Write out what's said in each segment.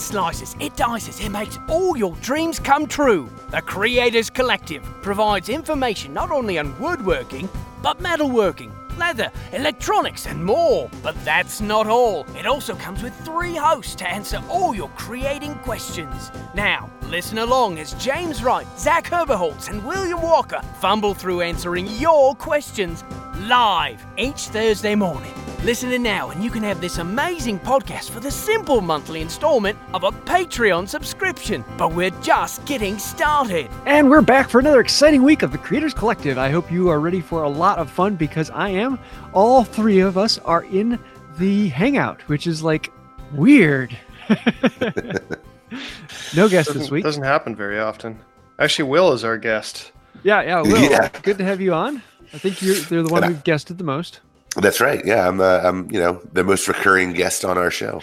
It slices, it dices, it makes all your dreams come true. The Creators Collective provides information not only on woodworking, but metalworking, leather, electronics, and more. But that's not all. It also comes with three hosts to answer all your creating questions. Now, listen along as James Wright, Zach Herberholtz, and William Walker fumble through answering your questions live each Thursday morning. Listen in now, and you can have this amazing podcast for the simple monthly installment of a Patreon subscription. But we're just getting started. And we're back for another exciting week of the Creators Collective. I hope you are ready for a lot of fun because I am. All three of us are in the Hangout, which is like weird. no guest Doesn't, this week. doesn't happen very often. Actually, Will is our guest. Yeah, yeah, Will. Yeah. Good to have you on. I think you're they're the one who guested the most. That's right. Yeah, I'm. Uh, I'm. You know, the most recurring guest on our show.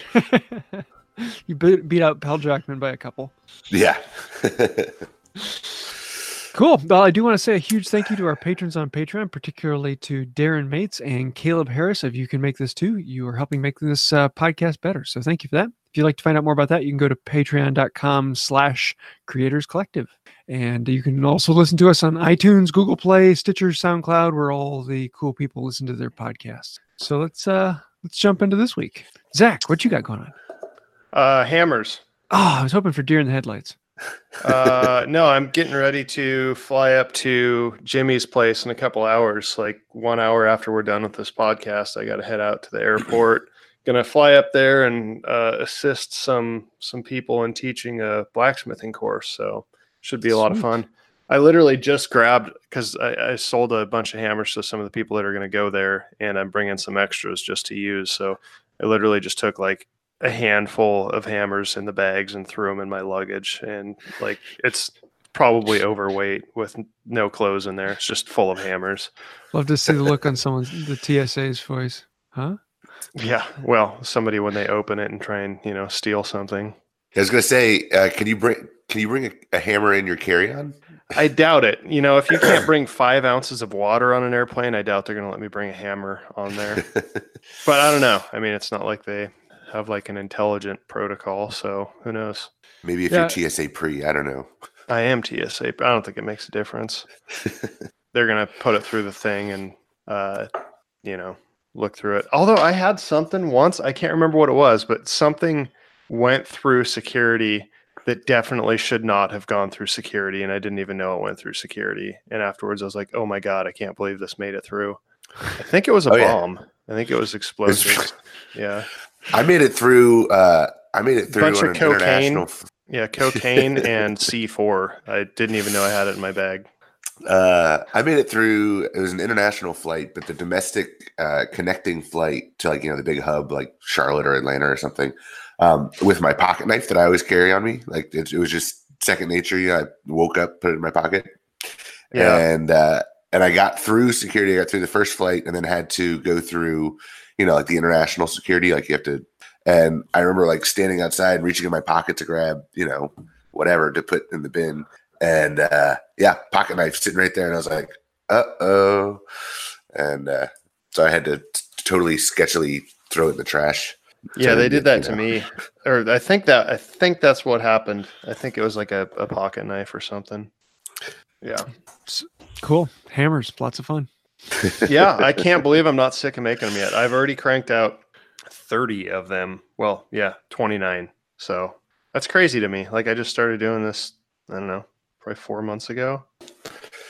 you beat, beat out Paul Jackman by a couple. Yeah. Cool. Well, I do want to say a huge thank you to our patrons on Patreon, particularly to Darren Mates and Caleb Harris. If you can make this too, you are helping make this uh, podcast better. So thank you for that. If you'd like to find out more about that, you can go to patreon.com slash creators collective. And you can also listen to us on iTunes, Google Play, Stitcher, SoundCloud, where all the cool people listen to their podcasts. So let's uh let's jump into this week. Zach, what you got going on? Uh, hammers. Oh, I was hoping for deer in the headlights. Uh, no, I'm getting ready to fly up to Jimmy's place in a couple hours. Like one hour after we're done with this podcast, I got to head out to the airport. Gonna fly up there and uh, assist some some people in teaching a blacksmithing course. So should be a lot of fun. I literally just grabbed because I, I sold a bunch of hammers to some of the people that are going to go there, and I'm bringing some extras just to use. So I literally just took like a handful of hammers in the bags and threw them in my luggage, and like it's probably overweight with no clothes in there. It's just full of hammers. Love to see the look on someone's the TSA's voice. Huh? Yeah, well, somebody when they open it and try and you know steal something. I was gonna say, uh, can you bring can you bring a, a hammer in your carry on? I doubt it. You know, if you can't bring five ounces of water on an airplane, I doubt they're going to let me bring a hammer on there. but I don't know. I mean, it's not like they have like an intelligent protocol, so who knows? Maybe if Yeah. you're TSA pre, I don't know. I am TSA, but I don't think it makes a difference. They're going to put it through the thing and, uh, you know, look through it. Although I had something once, I can't remember what it was, but something went through security that definitely should not have gone through security. And I didn't even know it went through security. And afterwards, I was like, oh my God, I can't believe this made it through. I think it was a Oh, yeah. bomb. I think it was explosives. yeah. I made it through. Uh, I made it through Bunch of an cocaine. international. Yeah. Cocaine and C4. I didn't even know I had it in my bag. Uh, I made it through. It was an international flight, but the domestic uh, connecting flight to like you know the big hub, like Charlotte or Atlanta or something, um, with my pocket knife that I always carry on me. Like it, it was just second nature. You know, I woke up, put it in my pocket, Yeah. and uh, and I got through security. I got through the first flight, and then had to go through, you know, like the international security. Like you have to. And I remember like standing outside, reaching in my pocket to grab, you know, whatever to put in the bin. And uh, yeah, pocket knife sitting right there, and I was like, "Uh oh," and uh, so I had to t- totally sketchily throw it in the trash. Yeah, they did that you to me, or I think that I think that's what happened. I think it was like a, a pocket knife or something. Yeah, Cool. Hammers. Lots of fun. yeah. I can't believe I'm not sick of making them yet. I've already cranked out thirty of them. Well, yeah, twenty nine. So that's crazy to me. Like I just started doing this. I don't know, probably four months ago.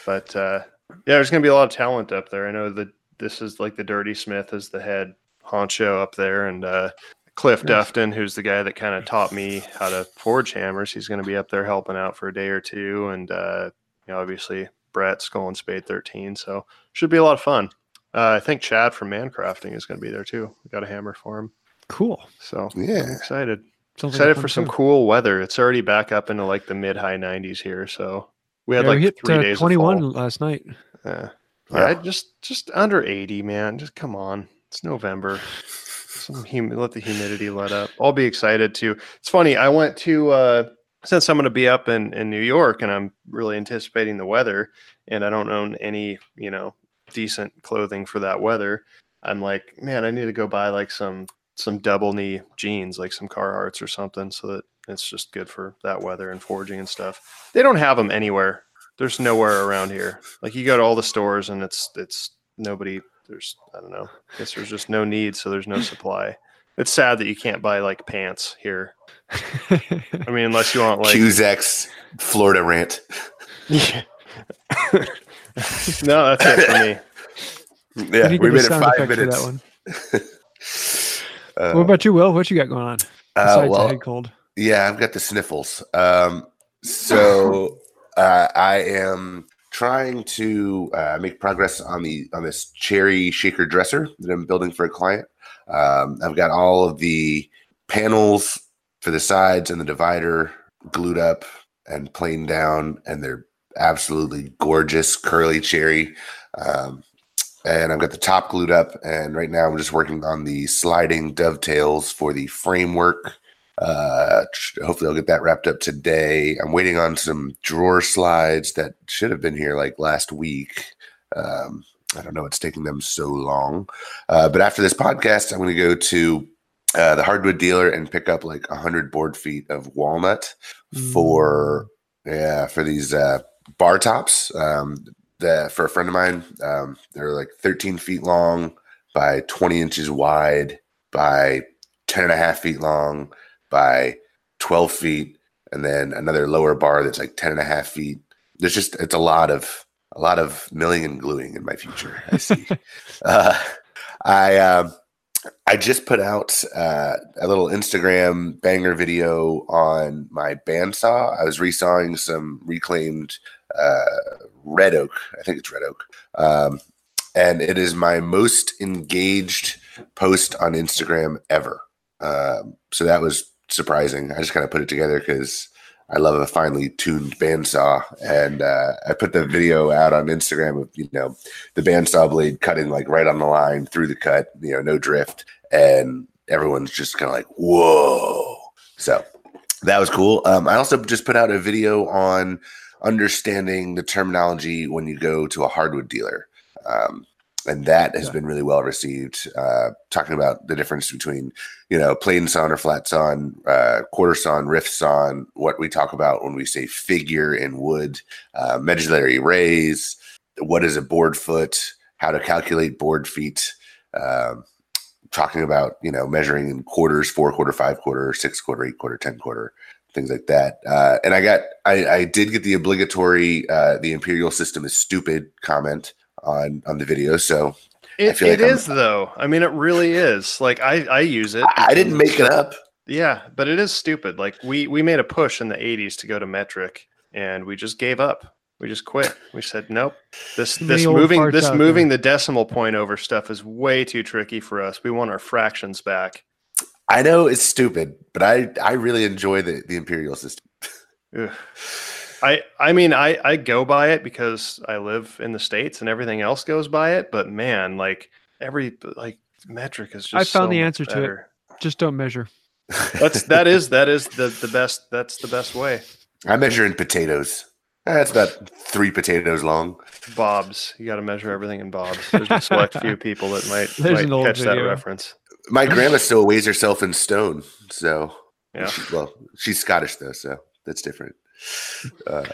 But uh, yeah, there's gonna be a lot of talent up there. I know that this is like the Dirty Smith is the head honcho up there, and uh, Cliff Nice. Dufton, who's the guy that kind of taught me how to forge hammers. He's going to be up there helping out for a day or two, and uh, you know, obviously Brett Skull and Spade 13. So should be a lot of fun. Uh, I think Chad from Mancrafting is going to be there too. We got a hammer for him, Cool. so I'm Yeah, excited. Sounds Excited fun for some show. cool weather. It's already back up into like the mid high 90s here, so we had Yeah, like we hit three uh, days. of 21 fall. last night. Yeah. Yeah. Yeah, just just under 80, man. Just come on. It's November. Some hum- let the humidity let up. I'll be excited too. It's funny. I went to uh since I'm going to be up in in New York and I'm really anticipating the weather and I don't own any, you know, decent clothing for that weather. I'm like, man, I need to go buy like some some double knee jeans, like some Carhartts or something, so that it's just good for that weather and foraging and stuff. They don't have them anywhere. There's nowhere around here. Like you go to all the stores and it's it's nobody. There's I don't know. I guess there's just no need, so there's no supply. It's sad that you can't buy like pants here. I mean, unless you want like Cusack's Florida rant. Yeah. no, that's it for me. Yeah, I need we made get it sound five minutes. that one. Uh, what about you, Will? What you got going on? uh, well, the head cold. Yeah, I've got the sniffles. Um, so uh, I am trying to uh, make progress on the on this cherry shaker dresser that I'm building for a client. Um, I've got all of the panels for the sides and the divider glued up and planed down, and they're absolutely gorgeous curly cherry. Um, and I've got the top glued up, and right now I'm just working on the sliding dovetails for the framework uh, hopefully, I'll get that wrapped up today. I'm waiting on some drawer slides that should have been here like last week. Um, I don't know what's taking them so long. Uh, but after this podcast, I'm going to go to uh, the hardwood dealer and pick up like 100 board feet of walnut for yeah for these uh, bar tops. Um, the, for a friend of mine, um, they're like 13 feet long by 20 inches wide by 10 and a half feet long by 12 feet and then another lower bar that's like 10 and a half feet. There's just it's a lot of a lot of milling and gluing in my future i see. Uh, i um i just put out uh, a little instagram banger video on my bandsaw. I was resawing some reclaimed uh, red oak. I think it's red oak. Um, and it is my most engaged post on instagram ever. Um, so that was surprising. I just kind of put it together because I love a finely tuned bandsaw, and uh, I put the video out on Instagram of you know the bandsaw blade cutting like right on the line through the cut, you know, no drift, and everyone's just kind of like, "Whoa!" So that was cool. Um, I also just put out a video on understanding the terminology when you go to a hardwood dealer. Um, and that has Yeah. been really well received. Uh, talking about the difference between, you know, plain sawn or flat sawn, uh, quarter sawn, rift sawn, what we talk about when we say figure in wood, uh, medullary rays, what is a board foot, how to calculate board feet, um, talking about, you know, measuring in quarters, four quarter, five quarter, six quarter, eight quarter, 10 quarter, things like that. Uh, and I got, I, I did get the obligatory, uh, the imperial system is stupid comment on, on the video. So It, feel it like I'm- though. I mean, it really is. Like I, I use it. I, I didn't make it up. Yeah, but it is stupid. Like we we made a push in the '80s to go to metric, and we just gave up. We just quit. We said nope. This this many moving this out moving there. the decimal point over stuff is way too tricky for us. We want our fractions back. I know it's stupid, but I, I really enjoy the, the imperial system. Ugh. I I mean I I go by it because I live in the states and everything else goes by it. But man, like every like metric is just. I found so the much answer to it. Just don't measure. That's that is that is the the best. That's the best way. I measure in potatoes. That's about three potatoes long. Bobs. You got to measure everything in bobs. There's a select few people that might, There's might an old catch that reference. My grandma still weighs herself in stone. So, Yeah. she- well, she's Scottish though, so that's different. Uh,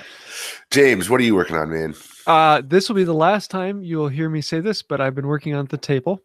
James, what are you working on, man? Uh, this will be the last time you'll hear me say this, but I've been working on the table.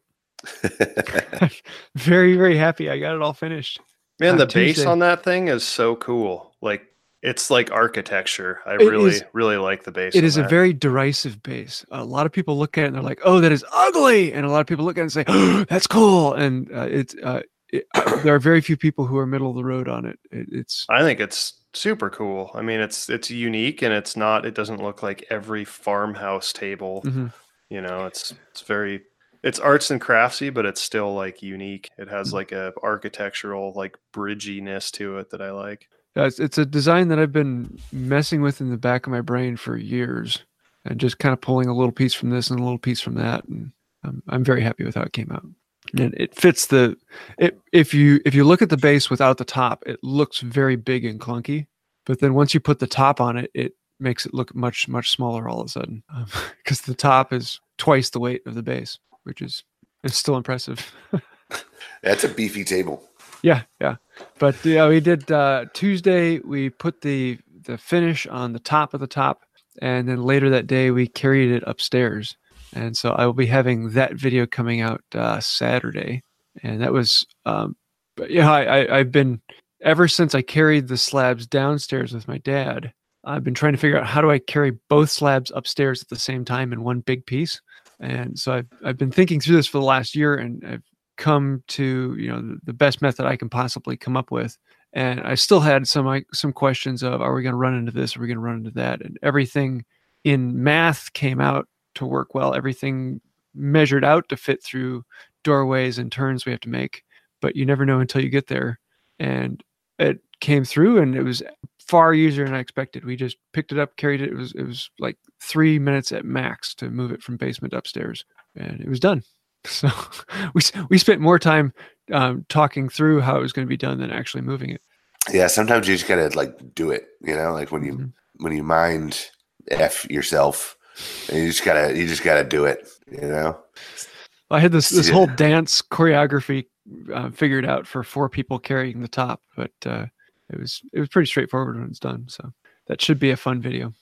very, very happy. I got it all finished. Man, On the base on that thing is so cool. Like it's like architecture. I It really, is- really like the base. It is on is a very derisive base. A lot of people look at it and they're like, "Oh, that is ugly," and a lot of people look at it and say, oh, "That's cool." And uh, it's uh, it, there are very few people who are middle of the road on it. it it's I think it's super cool. I mean, it's it's unique and it's not. It doesn't look like every farmhouse table. mhm. You know, it's it's very. It's arts and craftsy, but it's still like unique. It has like a architectural like bridginess to it that I like. Yeah, it's, it's a design that I've been messing with in the back of my brain for years, and just kind of pulling a little piece from this and a little piece from that, and I'm I'm very happy with how it came out. And it fits the it if you if you look at the base without the top, it looks very big and clunky, but then once you put the top on it, it makes it look much much smaller all of a sudden because the top is twice the weight of the base, which is it's still impressive. That's a beefy table. Yeah, yeah. But yeah, we did uh, Tuesday. We put the the finish on the top of the top, and then later that day we carried it upstairs. And so I will be having that video coming out uh, Saturday. And that was, um, but yeah, I, I, I've been ever since I carried the slabs downstairs with my dad. I've been trying to figure out how do I carry both slabs upstairs at the same time in one big piece. And so I've I've been thinking through this for the last year, and I've come to you know the, best method I can possibly come up with. And I still had some some questions of are we going to run into this? Are we going to run into that? And everything in math came out to work well. Everything measured out to fit through doorways and turns we have to make, but you never know until you get there. And it came through, and it was far easier than I expected. We just picked it up, carried it. It was it was like three minutes at max to move it from basement upstairs, and it was done. So we we spent more time um, talking through how it was going to be done than actually moving it. Yeah, sometimes you just gotta like do it. You know, like when you Mhm. when you mind f yourself, and you just gotta you just gotta do it. You know. I had this this Yeah. whole dance choreography uh, figured out for four people carrying the top, but uh, it was it was pretty straightforward when it's done. So that should be a fun video.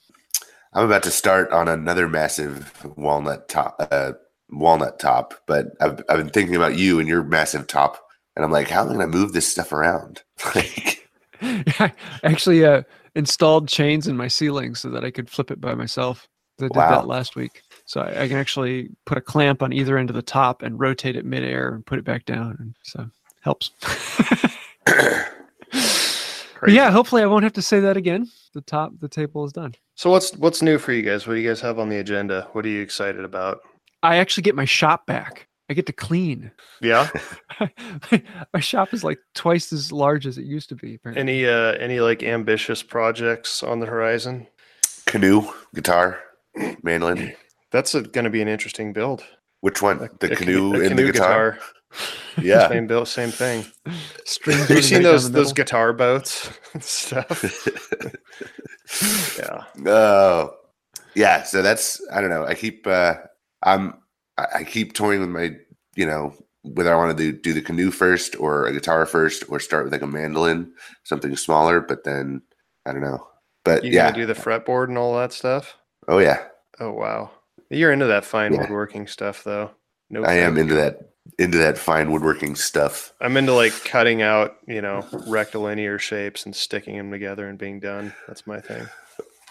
I'm about to start on another massive walnut top, uh, walnut top, but I've, I've been thinking about you and your massive top, and I'm like, how am I going to move this stuff around? like, I actually uh, installed chains in my ceiling so that I could flip it by myself. I did Wow. that last week, so I, I can actually put a clamp on either end of the top and rotate it midair and put it back down, and so helps. Yeah, hopefully I won't have to say that again. The top, the table is done. So what's what's new for you guys? What do you guys have on the agenda? What are you excited about? I actually get my shop back. I get to clean. Yeah. my shop is like twice as large as it used to be. Apparently. Any uh any like ambitious projects on the horizon? canoe, guitar, mandolin. That's going to be an interesting build. Which one? A- The a canoe a and the guitar. Yeah. Same build, same thing. Have you seen those those guitar boats and stuff? yeah. Oh, yeah. So that's I don't know. I keep uh I'm I I keep toying with my you know whether I want to do do the canoe first or a guitar first or start with like a mandolin, something smaller. But then I don't know. But You yeah. gonna do the fretboard and all that stuff? Oh yeah. Oh wow. You're into that fine Yeah. woodworking stuff though. No I am into that into that fine woodworking stuff. I'm into like cutting out, you know, rectilinear shapes and sticking them together and being done. That's my thing.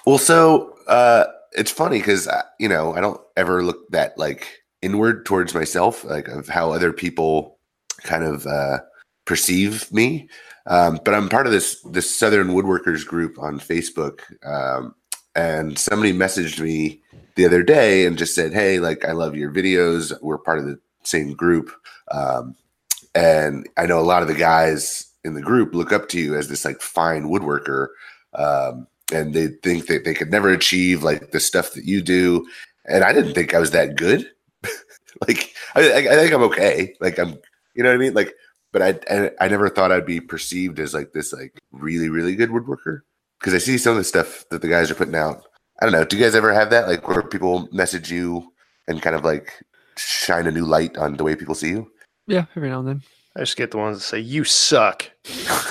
Well, so uh, it's funny because you know I don't ever look that like inward towards myself, like of how other people kind of uh, perceive me. Um, but I'm part of this this Southern Woodworkers group on Facebook, um, and somebody messaged me the other day and just said, "Hey, like I love your videos. We're part of the same group, um, and I know a lot of the guys in the group look up to you as this like fine woodworker." Um, and they think that they could never achieve like the stuff that you do. And I didn't think I was that good. like I, I, think I'm okay. Like I'm, you know what I mean? Like, but I, I, I never thought I'd be perceived as like this like really really good woodworker because I see some of the stuff that the guys are putting out. I don't know. Do you guys ever have that like where people message you and kind of like shine a new light on the way people see you? Yeah, every now and then. I just get the ones that say you suck.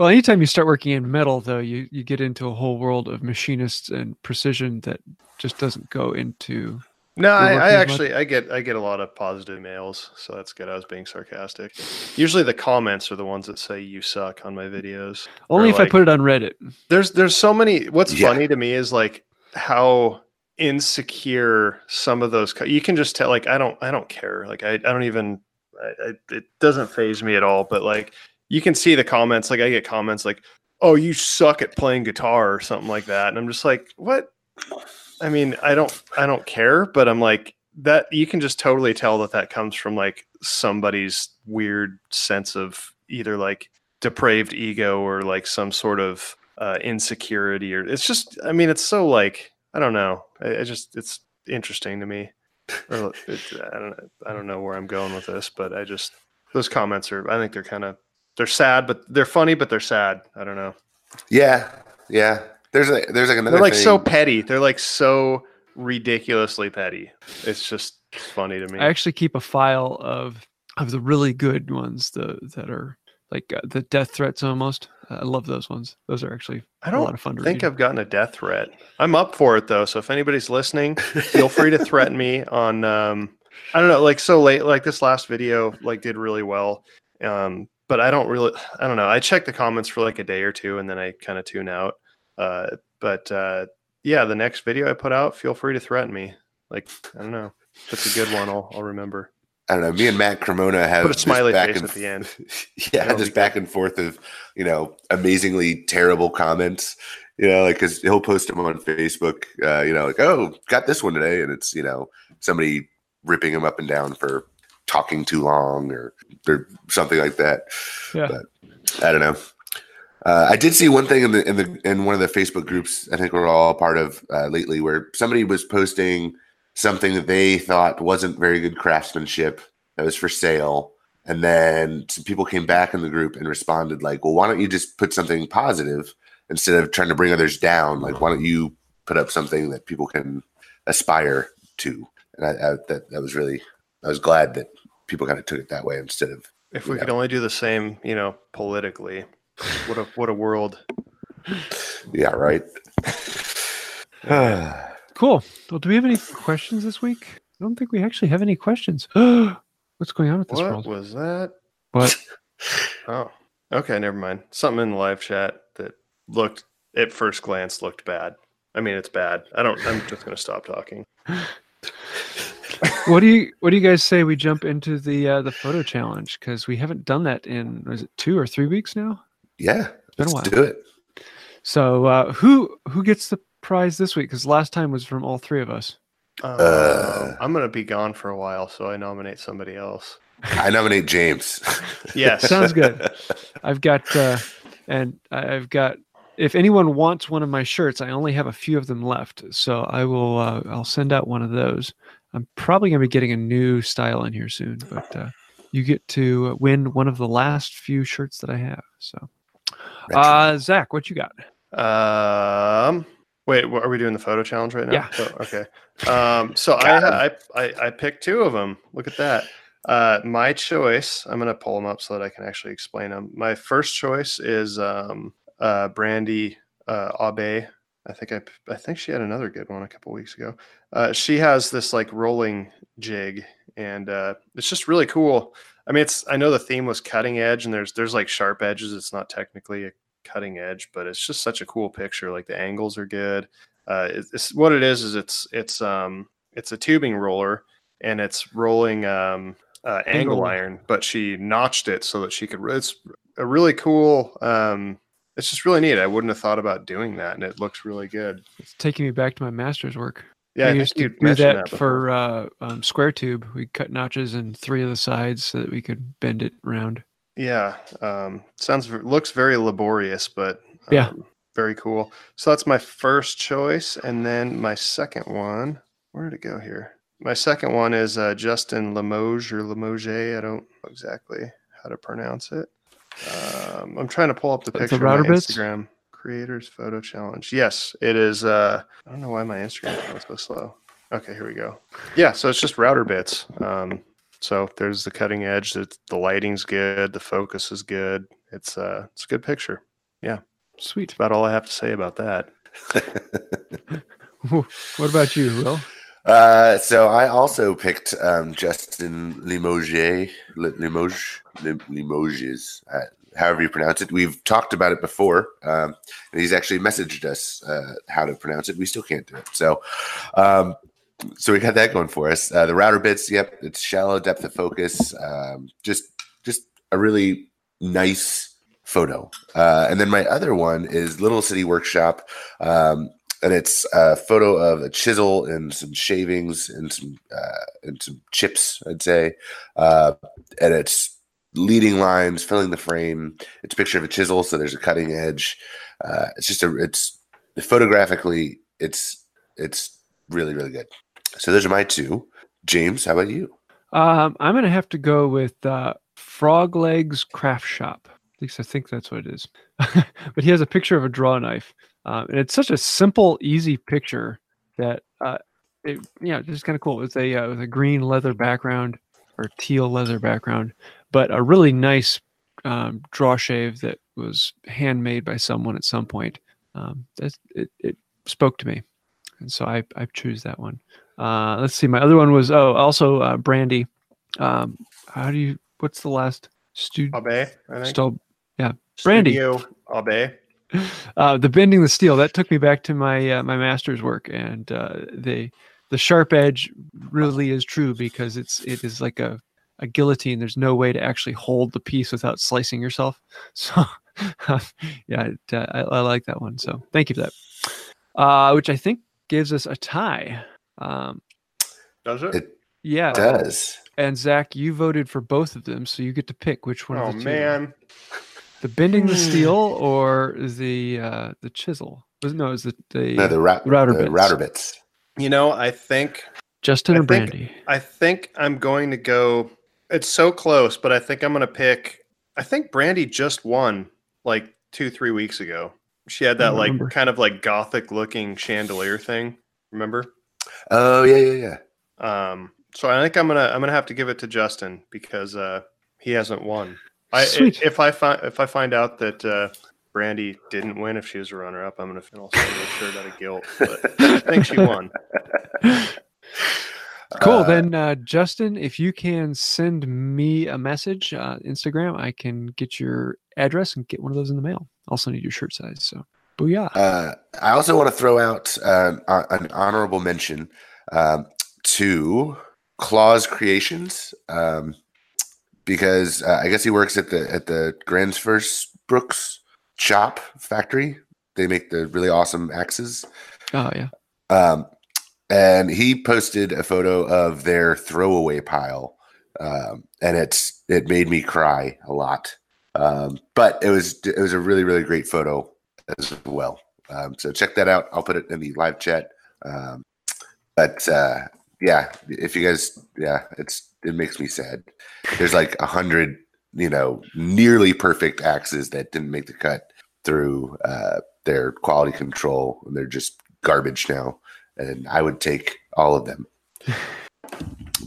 Well, anytime you start working in metal, though, you, you get into a whole world of machinists and precision that just doesn't go into. No, I, I as much? actually I get I get a lot of positive mails, so that's good. I was being sarcastic. Usually the comments are the ones that say you suck on my videos. Only Or if I put it on Reddit. There's there's so many. What's Yeah. funny to me is like how insecure some of those. co- You can just tell. Like I don't I don't care. Like I I don't even. I, I, it doesn't phase me at all. But like you can see the comments. Like I get comments like, "Oh, you suck at playing guitar" or something like that, and I'm just like, what? I mean, I don't I don't care, but I'm like that. You can just totally tell that that comes from like somebody's weird sense of either like depraved ego or like some sort of uh, insecurity or it's just i mean it's so like i don't know i, I just it's interesting to me or it, i don't i don't know where i'm going with this but i just those comments are i think they're kind of they're sad but they're funny but they're sad i don't know Yeah, yeah. There's a there's like another. they're like so petty they're like so ridiculously petty it's just funny to me. I actually keep a file of of the really good ones, the that are like uh, the death threats almost. I love those ones. Those are actually I a lot don't of fun to think read. I've gotten a death threat. I'm up for it though. So if anybody's listening, feel free to threaten me on um I don't know, like so late like this last video like did really well. Um but I don't really I don't know. I check the comments for like a day or two and then I kind of tune out. Uh but uh yeah, the next video I put out, feel free to threaten me. Like I don't know. If it's a good one, I'll I'll remember. I don't know. Me and Matt Cremona have Put a this smiley back face and at the end. yeah, That'll this be back and forth of you know amazingly terrible comments. You know, like because he'll post them on Facebook. Uh, you know, like oh, got this one today, and it's you know somebody ripping him up and down for talking too long or or something like that. Yeah. But I don't know. Uh, I did see one thing in the in the in one of the Facebook groups. I think we're all part of uh, lately, where somebody was posting something that they thought wasn't very good craftsmanship that was for sale, and then some people came back in the group and responded like, "Well, why don't you just put something positive instead of trying to bring others down? Like, why don't you put up something that people can aspire to?" And I, I that that was really I was glad that people kind of took it that way instead of If we Yeah. could only do the same, you know, politically, what a what a world. yeah, right. Cool. Well, do we have any questions this week? I don't think we actually have any questions. What's going on with this What world? was that? What? Oh, okay, never mind. Something in the live chat that looked at first glance looked bad. I mean, it's bad. I don't. I'm just gonna stop talking. what do you What do you guys say we jump into the uh, the photo challenge? Because we haven't done that in was it two or three weeks now? Yeah, It's Been a let's while. do it. So uh, who who gets the prize this week? Because last time was from all three of us. Uh, Uh. I'm gonna be gone for a while, so I nominate somebody else. I nominate James. Yes. Sounds good. I've got uh, and I- I've got. If anyone wants one of my shirts, I only have a few of them left, so I will. Uh, I'll send out one of those. I'm probably going to be getting a new style in here soon, but uh, you get to win one of the last few shirts that I have. So, uh, Zach, what you got? Um. Wait, what, are we doing the photo challenge right now? Yeah. Oh, okay. Um. So I, I I I picked two of them. Look at that. Uh, my choice. I'm gonna pull them up so that I can actually explain them. My first choice is um uh Brandy uh Abe. I think I I think she had another good one a couple weeks ago. Uh, she has this like rolling jig, and uh, it's just really cool. I mean, it's I know the theme was cutting edge, and there's there's like sharp edges. It's not technically a cutting edge, but it's just such a cool picture. Like the angles are good. Uh, it's, it's what it is. Is it's it's um it's a tubing roller, and it's rolling um uh, angle Angle. iron, but she notched it so that she could. It's a really cool. Um, it's just really neat. I wouldn't have thought about doing that, and it looks really good. It's taking me back to my master's work. Yeah, I we used to do that, that for uh, um, square tube. We cut notches in three of the sides so that we could bend it round. Yeah, um, sounds looks very laborious, but um, Yeah. very cool. So that's my first choice, and then my second one. Where did it go here? My second one is uh, Justin Limoges or Limoges. I don't know exactly how to pronounce it. Um, I'm trying to pull up the The- the picture. of router my bits? Instagram creators photo challenge. Yes, it is. Uh, I don't know why my Instagram is so slow. Okay, here we go. Yeah, so it's just router bits. Um, so there's the cutting edge. It's, the lighting's good. The focus is good. It's uh, it's a good picture. Yeah, sweet. About all I have to say about that. What about you, Will? Uh, so I also picked um, Justin Limoges, Limoges, Limoges, uh, however you pronounce it. We've talked about it before, um, and he's actually messaged us uh, how to pronounce it. We still can't do it. So, um, so we got that going for us. Uh, the router bits, yep, it's shallow depth of focus. Um, just, just a really nice photo. Uh, and then my other one is Little City Workshop. Um, and it's a photo of a chisel and some shavings and some uh, and some chips, I'd say, uh, and it's leading lines, filling the frame. It's a picture of a chisel, so there's a cutting edge. Uh, it's just a it's photographically, it's it's really really good. So those are my two. James, how about you? Um, I'm gonna have to go with uh, Frog Legs Craft Shop. At least I think that's what it is. but he has a picture of a draw knife, um, and it's such a simple, easy picture that uh, it, yeah, just kind of cool. It's a uh, with a green leather background or teal leather background, but a really nice um, draw shave that was handmade by someone at some point. Um, that it, it spoke to me, and so I I choose that one. Uh, let's see. My other one was oh also uh, Brandy. Um, how do you? What's the last? Stu- Abe, I yeah. Brandy. Studio Abe. uh, the bending the steel that took me back to my uh, my master's work, and uh, the the sharp edge really is true because it's it is like a a guillotine. There's no way to actually hold the piece without slicing yourself. So yeah, uh, I, I like that one. So thank you for that. Uh, which I think gives us a tie. Um, Does it? It yeah, does. and Zach, you voted for both of them, so you get to pick which one. oh of the two. man. the bending the Hmm. steel or the uh, the chisel? Was no, it was the the No, the, ra- router the bits. router bits. You know, I think Justin I or think- Brandy? I think I'm going to go. It's so close, but I think I'm going to pick. I think Brandy just won like two, three weeks ago. She had that like kind of like gothic looking chandelier thing. Remember? Oh yeah, yeah, yeah. Um, so I think I'm gonna I'm gonna have to give it to Justin because uh, he hasn't won. I, Sweet. if I find if I find out that uh, Brandy didn't win, if she was a runner up, I'm gonna feel so shirt out of guilt. But I think she won. Cool. Uh, then, uh, Justin, if you can send me a message, uh, Instagram, I can get your address and get one of those in the mail. Also need your shirt size. So, booyah. Uh, I also want to throw out um, an honorable mention um, to Claus Creations um, because uh, I guess he works at the at the Gransfors Bruks shop factory. They make the really awesome axes. oh, yeah. Um, and he posted a photo of their throwaway pile, um, and it's it made me cry a lot. Um, but it was it was a really really great photo as well. Um, so check that out. I'll put it in the live chat. Um, but uh, yeah, if you guys, yeah, it's it makes me sad. There's like a hundred, you know, nearly perfect axes that didn't make the cut through uh, their quality control, and they're just garbage now. And I would take all of them.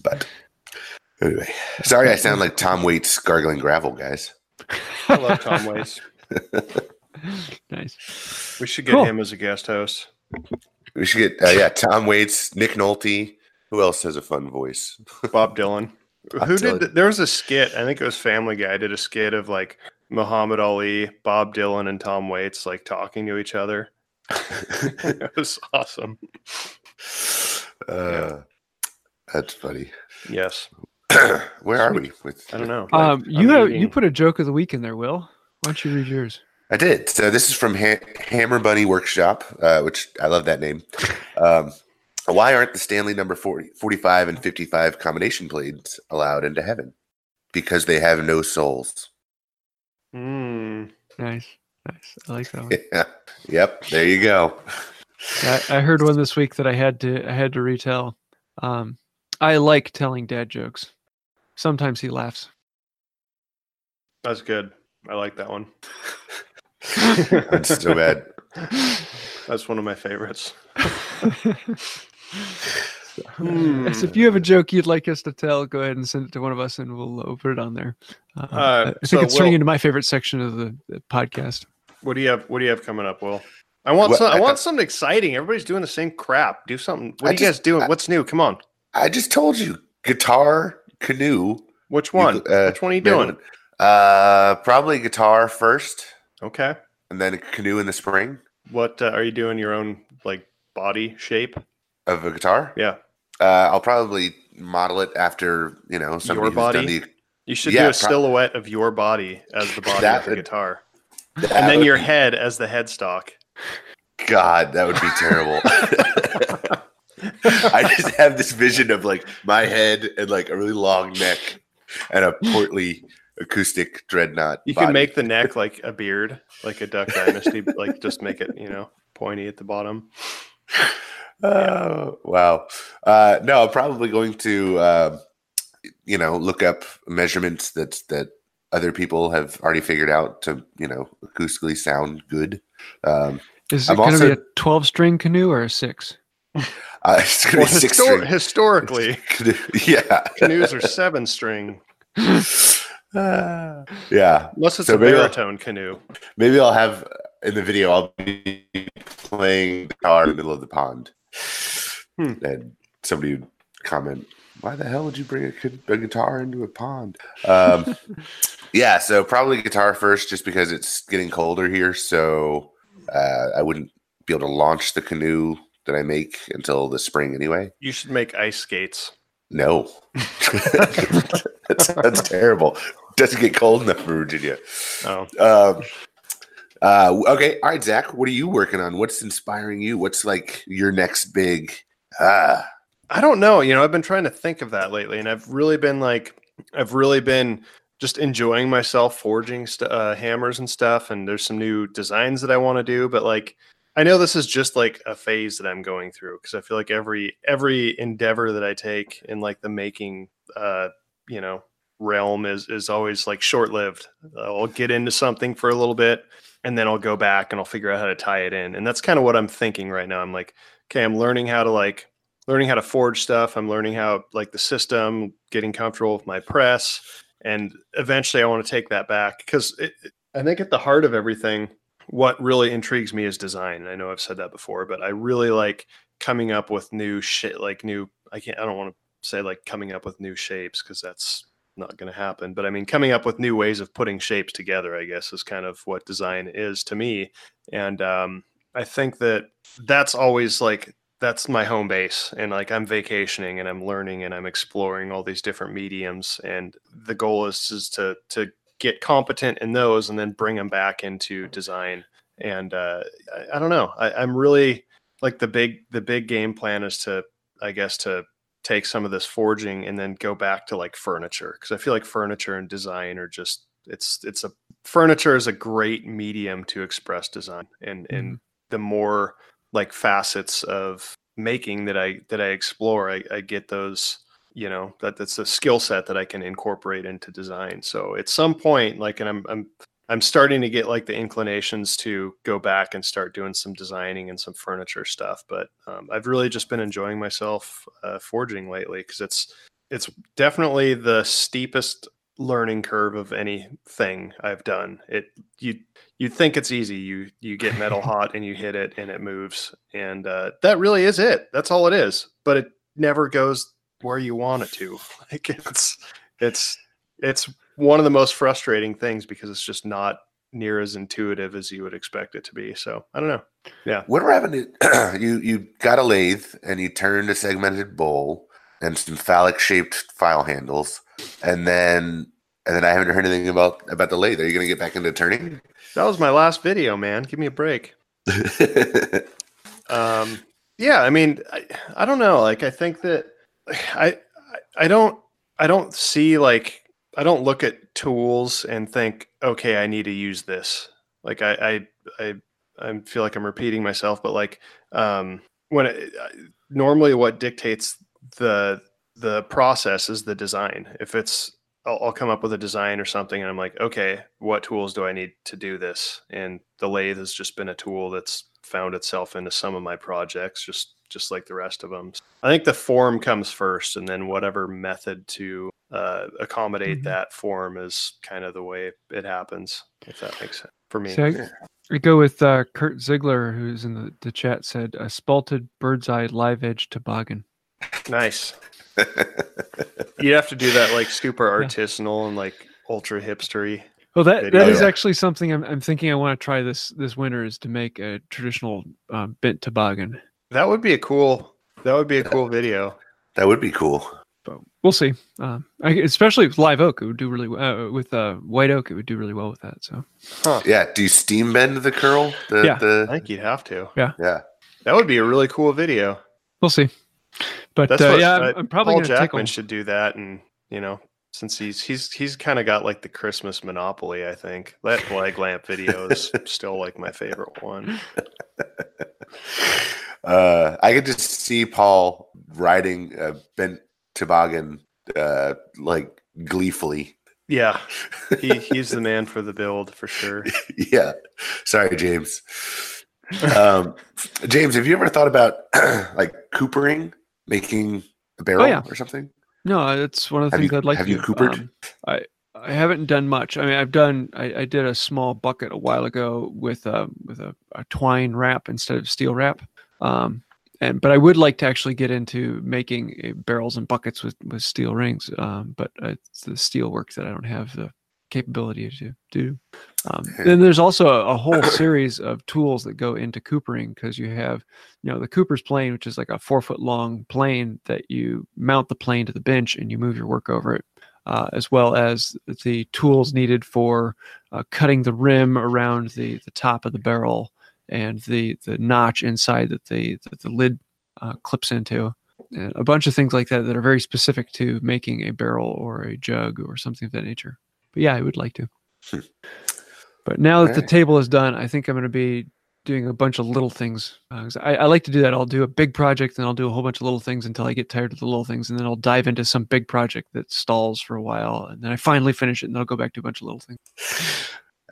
But anyway, sorry, I sound like Tom Waits gargling gravel, guys. I love Tom Waits. nice. We should get Cool. him as a guest host. We should get uh, yeah, Tom Waits, Nick Nolte. Who else has a fun voice? Bob Dylan. Bob Who Dylan. did? The, there was a skit. I think it was Family Guy. Did a skit of like Muhammad Ali, Bob Dylan, and Tom Waits like talking to each other. it was awesome. Uh, That's funny. Yes. Where are we? With I don't know. Um, you I'm have you put a joke of the week in there, Will. Why don't you read yours? I did. So this is from ha- Hammer Bunny Workshop, uh, which I love that name. Um, why aren't the Stanley number 40, 45 and 55 combination blades allowed into heaven? Because they have no souls. Mm, Nice, nice. I like that one. Yeah. Yep. There you go. I, I heard one this week that I had to I had to retell. Um, I like telling dad jokes. Sometimes he laughs. that's good. I like that one. That's so bad. That's one of my favorites. Yes, if you have a joke you'd like us to tell, go ahead and send it to one of us, and we'll, uh, we'll put it on there. Uh, Uh, I think so it's turning Will- into my favorite section of the, the podcast. What do you have? What do you have coming up, Will? I want Well, some, I I- want something exciting. Everybody's doing the same crap. Do something. What I are you guys doing? I- What's new? Come on. I just told you guitar, canoe. Which one? uh, Which one are you doing? Uh, probably guitar first, Okay. and then a canoe in the spring What uh, are you doing? Your own like body shape? of a guitar. Yeah. Uh, I'll probably model it after you know somebody who's body? done the. You should Yeah, do a pro- silhouette of your body as the body of the would- guitar, that and then your be- head as the headstock. God, that would be terrible. I just have this vision of like my head and like a really long neck and a portly acoustic dreadnought. You body. can make the neck like a beard, like a Duck Dynasty, like just make it you know pointy at the bottom. Oh, wow. Uh, no, I'm probably going to, uh, you know, look up measurements that that other people have already figured out to, you know, acoustically sound good. Um, Is it going to be a 12 string canoe or a six? Uh, it's gonna Well, be six histor- string. historically, yeah. canoes are seven string, Uh, yeah. unless it's So a maybe I'll- baritone canoe. Maybe I'll have in the video. I'll be playing guitar in the middle of the pond, Hmm. and somebody would comment, "Why the hell would you bring a, a guitar into a pond?" Um, yeah, so probably guitar first, just because it's getting colder here. So uh, I wouldn't be able to launch the canoe that I make until the spring anyway. You should make ice skates. No, that's, that's terrible. Doesn't get cold enough for Virginia. Oh, Um, uh, okay, all right, Zach. What are you working on? What's inspiring you? What's like your next big? Ah, I don't know. You know, I've been trying to think of that lately, and I've really been like, I've really been just enjoying myself forging st- uh, hammers and stuff. And there's some new designs that I want to do, but like, I know this is just like a phase that I'm going through because I feel like every every endeavor that I take in like the making, uh, you know, realm is is always like short lived. I'll get into something for a little bit, and then I'll go back and I'll figure out how to tie it in. And that's kind of what I'm thinking right now. I'm like, okay, I'm learning how to like learning how to forge stuff. I'm learning how like the system, getting comfortable with my press, and eventually I want to take that back because I think at the heart of everything, what really intrigues me is design. I know I've said that before, but I really like coming up with new shit, like new. I can't. I don't want to say like coming up with new shapes because that's not going to happen. But I mean, coming up with new ways of putting shapes together, I guess, is kind of what design is to me. And um, I think that that's always like that's my home base and like i'm vacationing and i'm learning and i'm exploring all these different mediums and the goal is is to to get competent in those and then bring them back into design and uh i, I don't know. I, i'm really like the big the big game plan is to i guess to take some of this forging and then go back to like furniture because i feel like furniture and design are just it's it's a furniture is a great medium to express design and and the more like facets of making that I that I explore, I, I get those, you know, that that's a skill set that I can incorporate into design. So at some point, like, and I'm I'm I'm starting to get like the inclinations to go back and start doing some designing and some furniture stuff. But um, I've really just been enjoying myself uh, forging lately because it's it's definitely the steepest learning curve of anything I've done. It you you think it's easy. You you get metal hot and you hit it and it moves, and uh, that really is it. That's all it is. But it never goes where you want it to. Like it's it's it's one of the most frustrating things because it's just not near as intuitive as you would expect it to be. So I don't know. Yeah. What happened? To, you you got a lathe and you turned a segmented bowl and some phallic shaped file handles, and then and then I haven't heard anything about about the lathe. Are you going to get back into turning? That was my last video, man. Give me a break. Um, yeah, I mean, I, I don't know. Like, I think that I, I don't I don't see like I don't look at tools and think, okay, I need to use this. Like, I I I, I feel like I'm repeating myself, but like, um, when it, normally what dictates the the process is the design. If it's I'll, I'll come up with a design or something, and I'm like, okay, what tools do I need to do this? And the lathe has just been a tool that's found itself into some of my projects, just just like the rest of them. I think the form comes first, and then whatever method to uh, accommodate Mhm. that form is kind of the way it happens. If that makes sense for me. So I, I go with uh, Kurt Ziegler, who's in the, the chat, said a spalted bird's eye live edge toboggan. Nice. You have to do that like super artisanal and like ultra hipstery. Well, that, Video. that is actually something I'm, I'm thinking I want to try this this winter is to make a traditional um, bent toboggan. That would be a cool. That would be a cool video. that would be cool. But we'll see. Um, I, especially with live oak, it would do really well. Uh, with uh, white oak, it would do really well with that. So Yeah. Do you steam bend the curl? The, Yeah. I think you'd have to. Yeah, yeah. That would be a really cool video. we'll see. But uh, what yeah, I'm, I'm probably Paul going to Jackman tickle. should do that, and you know, since he's he's he's kind of got like the Christmas monopoly. I think that flag lamp video is still like my favorite one. Uh, I could just see Paul riding a bent toboggan, uh, like gleefully. Yeah, he he's the man for the build for sure. yeah. Sorry, James. um, James, have you ever thought about like coopering, making a barrel Oh, yeah. or something? No, it's one of the Have things you- I'd like have to you do. coopered? Um, I I haven't done much. I mean, I've done. I, I did a small bucket a while ago with a with a, a twine wrap instead of steel wrap. Um, and but I would like to actually get into making uh, barrels and buckets with with steel rings. Um, but uh, it's the steel work that I don't have the capability to do. Um, then there's also a, a whole series of tools that go into coopering because you have, you know, the Cooper's plane, which is like a four foot long plane that you mount the plane to the bench and you move your work over it, uh, as well as the tools needed for uh, cutting the rim around the the top of the barrel and the the notch inside that the that the lid uh, clips into. And a bunch of things like that that are very specific to making a barrel or a jug or something of that nature. But yeah, I would like to. But now that the table is done, I think I'm going to be doing a bunch of little things. Uh, I, I like to do that. I'll do a big project, then I'll do a whole bunch of little things until I get tired of the little things, and then I'll dive into some big project that stalls for a while, and then I finally finish it, and then I'll go back to a bunch of little things.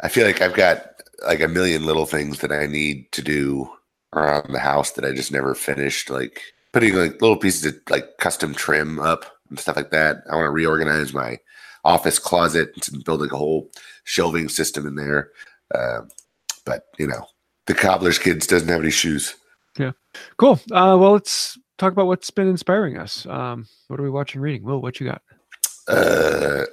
I feel like I've got like a million little things that I need to do around the house that I just never finished. Like putting like little pieces of like custom trim up and stuff like that. I want to reorganize my office closet and build like a whole shelving system in there. Uh, but you know, the cobbler's kids doesn't have any shoes. Yeah, cool. Uh, well, let's talk about what's been inspiring us. Um, what are we watching, reading? Will, what you got? Uh,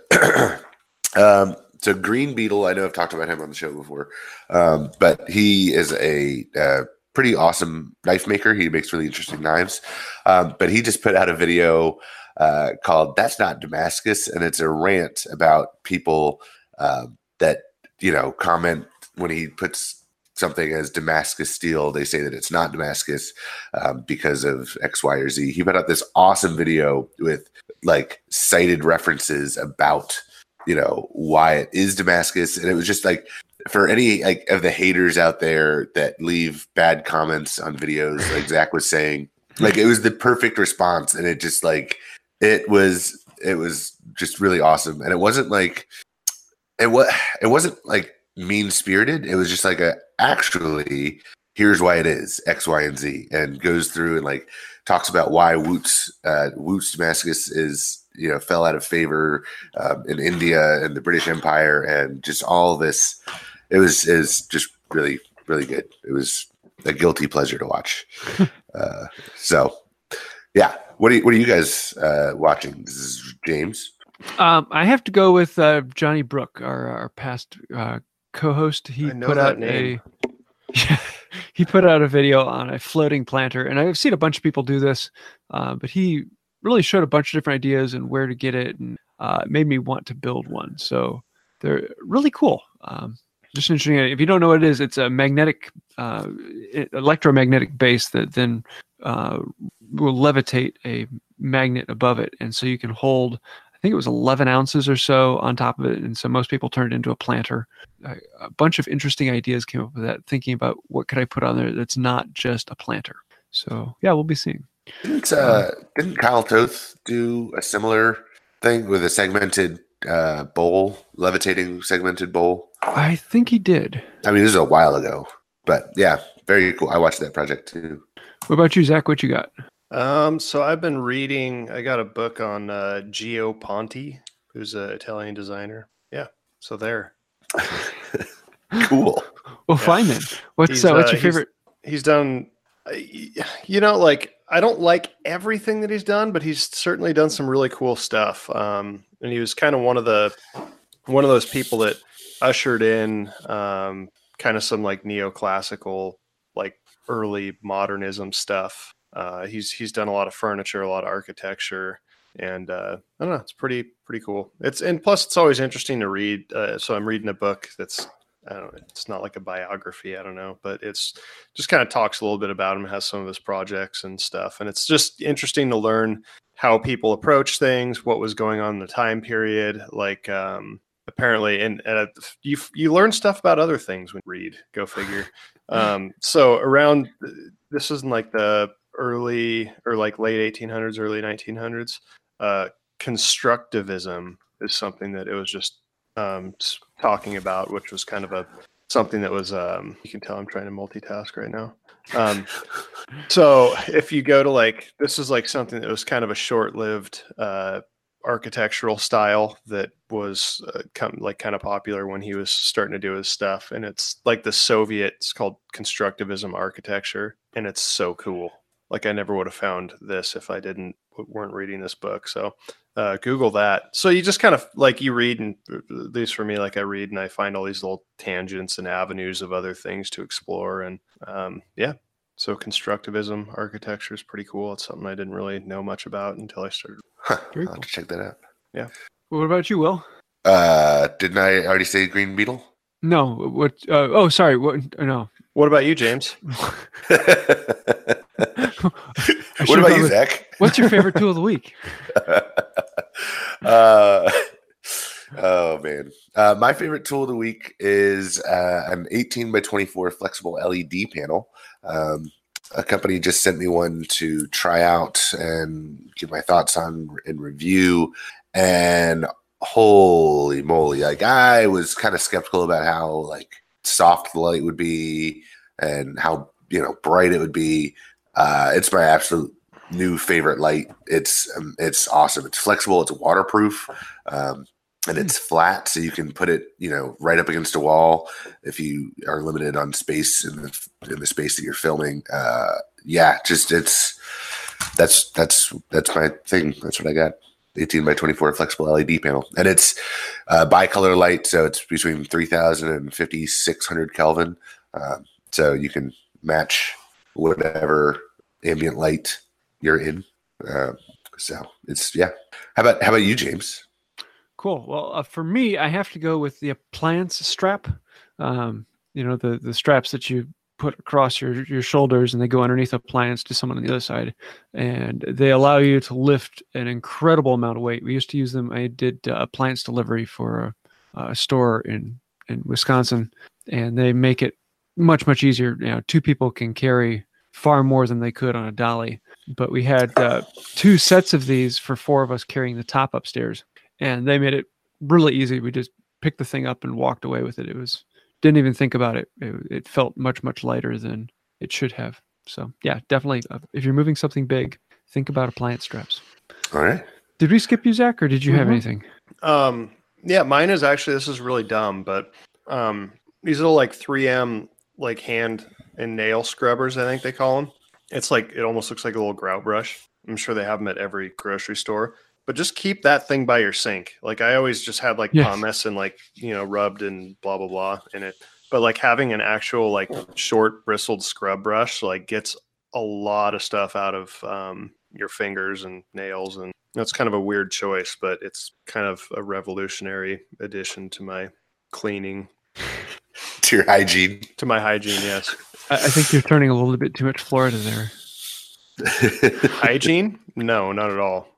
um, so Green Beetle, I know I've talked about him on the show before, um, but he is a uh, pretty awesome knife maker. He makes really interesting knives. Um, but he just put out a video uh, called "That's Not Damascus," and it's a rant about people uh, that you know comment when he puts something as Damascus steel. They say that it's not Damascus um, because of X, Y, or Z. He put out this awesome video with like cited references about you know why it is Damascus, and it was just like for any like of the haters out there that leave bad comments on videos, like Zach was saying, like it was the perfect response, and it just like it was it was just really awesome, and it wasn't like it was it wasn't like mean spirited. It was just like a actually here's why it is X, Y, and Z, and goes through and like talks about why Wootz uh, Wootz Damascus is you know fell out of favor um, in India and the British Empire and just all this. It was is just really really good. It was a guilty pleasure to watch. uh, so yeah, what are you, what are you guys uh, watching? This is James. Um, I have to go with uh, Johnny Brooke, our, our past uh, co-host. He I know put that out name. a he put out a video on a floating planter, and I've seen a bunch of people do this, uh, but he really showed a bunch of different ideas and where to get it, and uh, it made me want to build one. So they're really cool. Um, just interesting. If you don't know what it is, it's a magnetic, uh, electromagnetic base that then uh, will levitate a magnet above it, and so you can hold. I think it was 11 ounces or so on top of it, and so most people turned it into a planter. A, a bunch of interesting ideas came up with that, thinking about what could I put on there that's not just a planter. So yeah, we'll be seeing. Didn't uh, didn't Kyle Toth do a similar thing with a segmented uh, bowl, levitating segmented bowl? I think he did. I mean, this is a while ago, but yeah, very cool. I watched that project too. What about you, Zach? What you got? Um, so I've been reading. I got a book on uh, Gio Ponti, who's an Italian designer. Yeah, so there. cool. Well, Yeah. fine then. What's He's, uh, what's uh, your he's- favorite? He's done. uh, You know, like I don't like everything that he's done, but he's certainly done some really cool stuff. Um, and he was kind of one of the one of those people that ushered in um, kind of some like neoclassical, like early modernism stuff. Uh, he's he's done a lot of furniture, a lot of architecture, and uh, I don't know. It's pretty pretty cool. It's and plus it's always interesting to read. Uh, so I'm reading a book that's I don't know. It's not like a biography. I don't know, but it's just kind of talks a little bit about him. Has some of his projects and stuff, and it's just interesting to learn how people approach things, what was going on in the time period. Like um, apparently, and, and uh, you you learn stuff about other things when you read. Go figure. Um, so around this is in like the early or like late 1800s, early 1900s. Uh, constructivism is something that it was just um, talking about, which was kind of a something that was um, you can tell I'm trying to multitask right now. Um, so if you go to like this is like something that was kind of a short-lived uh, architectural style that was uh, kind like kind of popular when he was starting to do his stuff and it's like the soviet it's called constructivism architecture and it's so cool like i never would have found this if i didn't weren't reading this book so uh, google that so you just kind of like you read and uh, at least for me like i read and i find all these little tangents and avenues of other things to explore and um, yeah so constructivism architecture is pretty cool it's something i didn't really know much about until i started Huh, Very I'll cool. to check that out. Yeah. What about you, Will? Uh, didn't I already say Green Beetle? No. What? Uh, oh, sorry. What? uh, No. what about you james what about you, Zach? What's your favorite tool of the week? uh, oh man, uh, my favorite tool of the week is uh, an 18 by 24 flexible LED panel. Um, a company just sent me one to try out and give my thoughts on and review. And holy moly, like I was kind of skeptical about how like soft the light would be and how you know bright it would be. Uh, it's my absolute new favorite light. It's um, it's awesome. It's flexible. It's waterproof, um, and it's flat, so you can put it you know right up against a wall if you are limited on space in the in the space that you're filming. Uh, yeah, just it's that's that's that's my thing. That's what I got. 18 by 24 flexible LED panel, and it's uh, bicolor light, so it's between 3000 and 5600 Kelvin. Um, so you can match whatever ambient light you're in. Uh, so it's yeah. How about how about you, James? Cool. Well, uh, for me, I have to go with the appliance strap. Um, you know, the the straps that you put across your your shoulders and they go underneath appliance to someone on the other side, and they allow you to lift an incredible amount of weight. We used to use them. I did uh, appliance delivery for a, a store in in Wisconsin, and they make it much much easier. You know, two people can carry far more than they could on a dolly. But we had uh, two sets of these for four of us carrying the top upstairs and they made it really easy. We just picked the thing up and walked away with it. It was didn't even think about it. It, it felt much much lighter than it should have. So yeah, definitely. Uh, if you're moving something big, think about appliance straps. All right. Did we skip you, Zach, or did you have Mhm. anything? Um, yeah, mine is actually this is really dumb, but um, these little like 3M like hand and nail scrubbers, I think they call them. It's like it almost looks like a little grout brush. I'm sure they have them at every grocery store. But just keep that thing by your sink. Like I always just had like Yes. pumice and like you know rubbed and blah blah blah in it. But like having an actual like short bristled scrub brush like gets a lot of stuff out of um, your fingers and nails and that's kind of a weird choice, but it's kind of a revolutionary addition to my cleaning, To your hygiene. to my hygiene. Yes, I, I think you're turning a little bit too much Florida there. hygiene? No, not at all.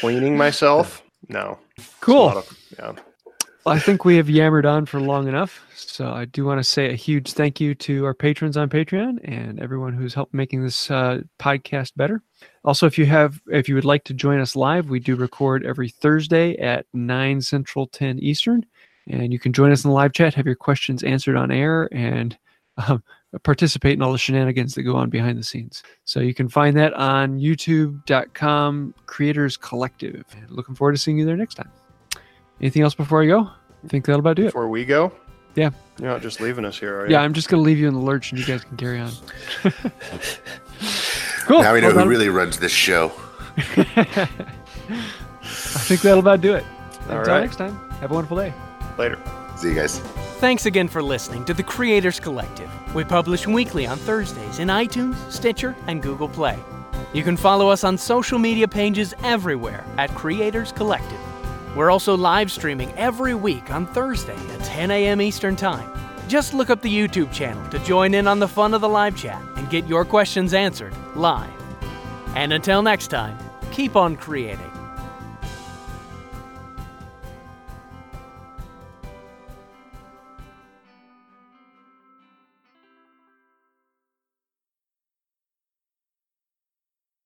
Cleaning myself? No. Cool. of- yeah. Well, I think we have yammered on for long enough. So I do want to say a huge thank you to our patrons on Patreon and everyone who's helped making this uh, podcast better. Also, if you have, if you would like to join us live, we do record every Thursday at nine Central, ten Eastern, and you can join us in the live chat, have your questions answered on air, and um, participate in all the shenanigans that go on behind the scenes. So you can find that on YouTube.com Creators Collective. Looking forward to seeing you there next time. Anything else before I go? I think that'll about do it. Before we go? Yeah. You're not just leaving us here, are you? Yeah, I'm just gonna leave you in the lurch, and you guys can carry on. cool. now we know Well, who that'll- really runs this show. I think that'll about do it. All Until right. next time, have a wonderful day. Later. See you guys. Thanks again for listening to the Creators Collective. We publish weekly on Thursdays in iTunes, Stitcher, and Google Play. You can follow us on social media pages everywhere at Creators Collective. We're also live streaming every week on Thursday at 10 a.m. Eastern Time. Just look up the YouTube channel to join in on the fun of the live chat and get your questions answered live. And until next time, keep on creating.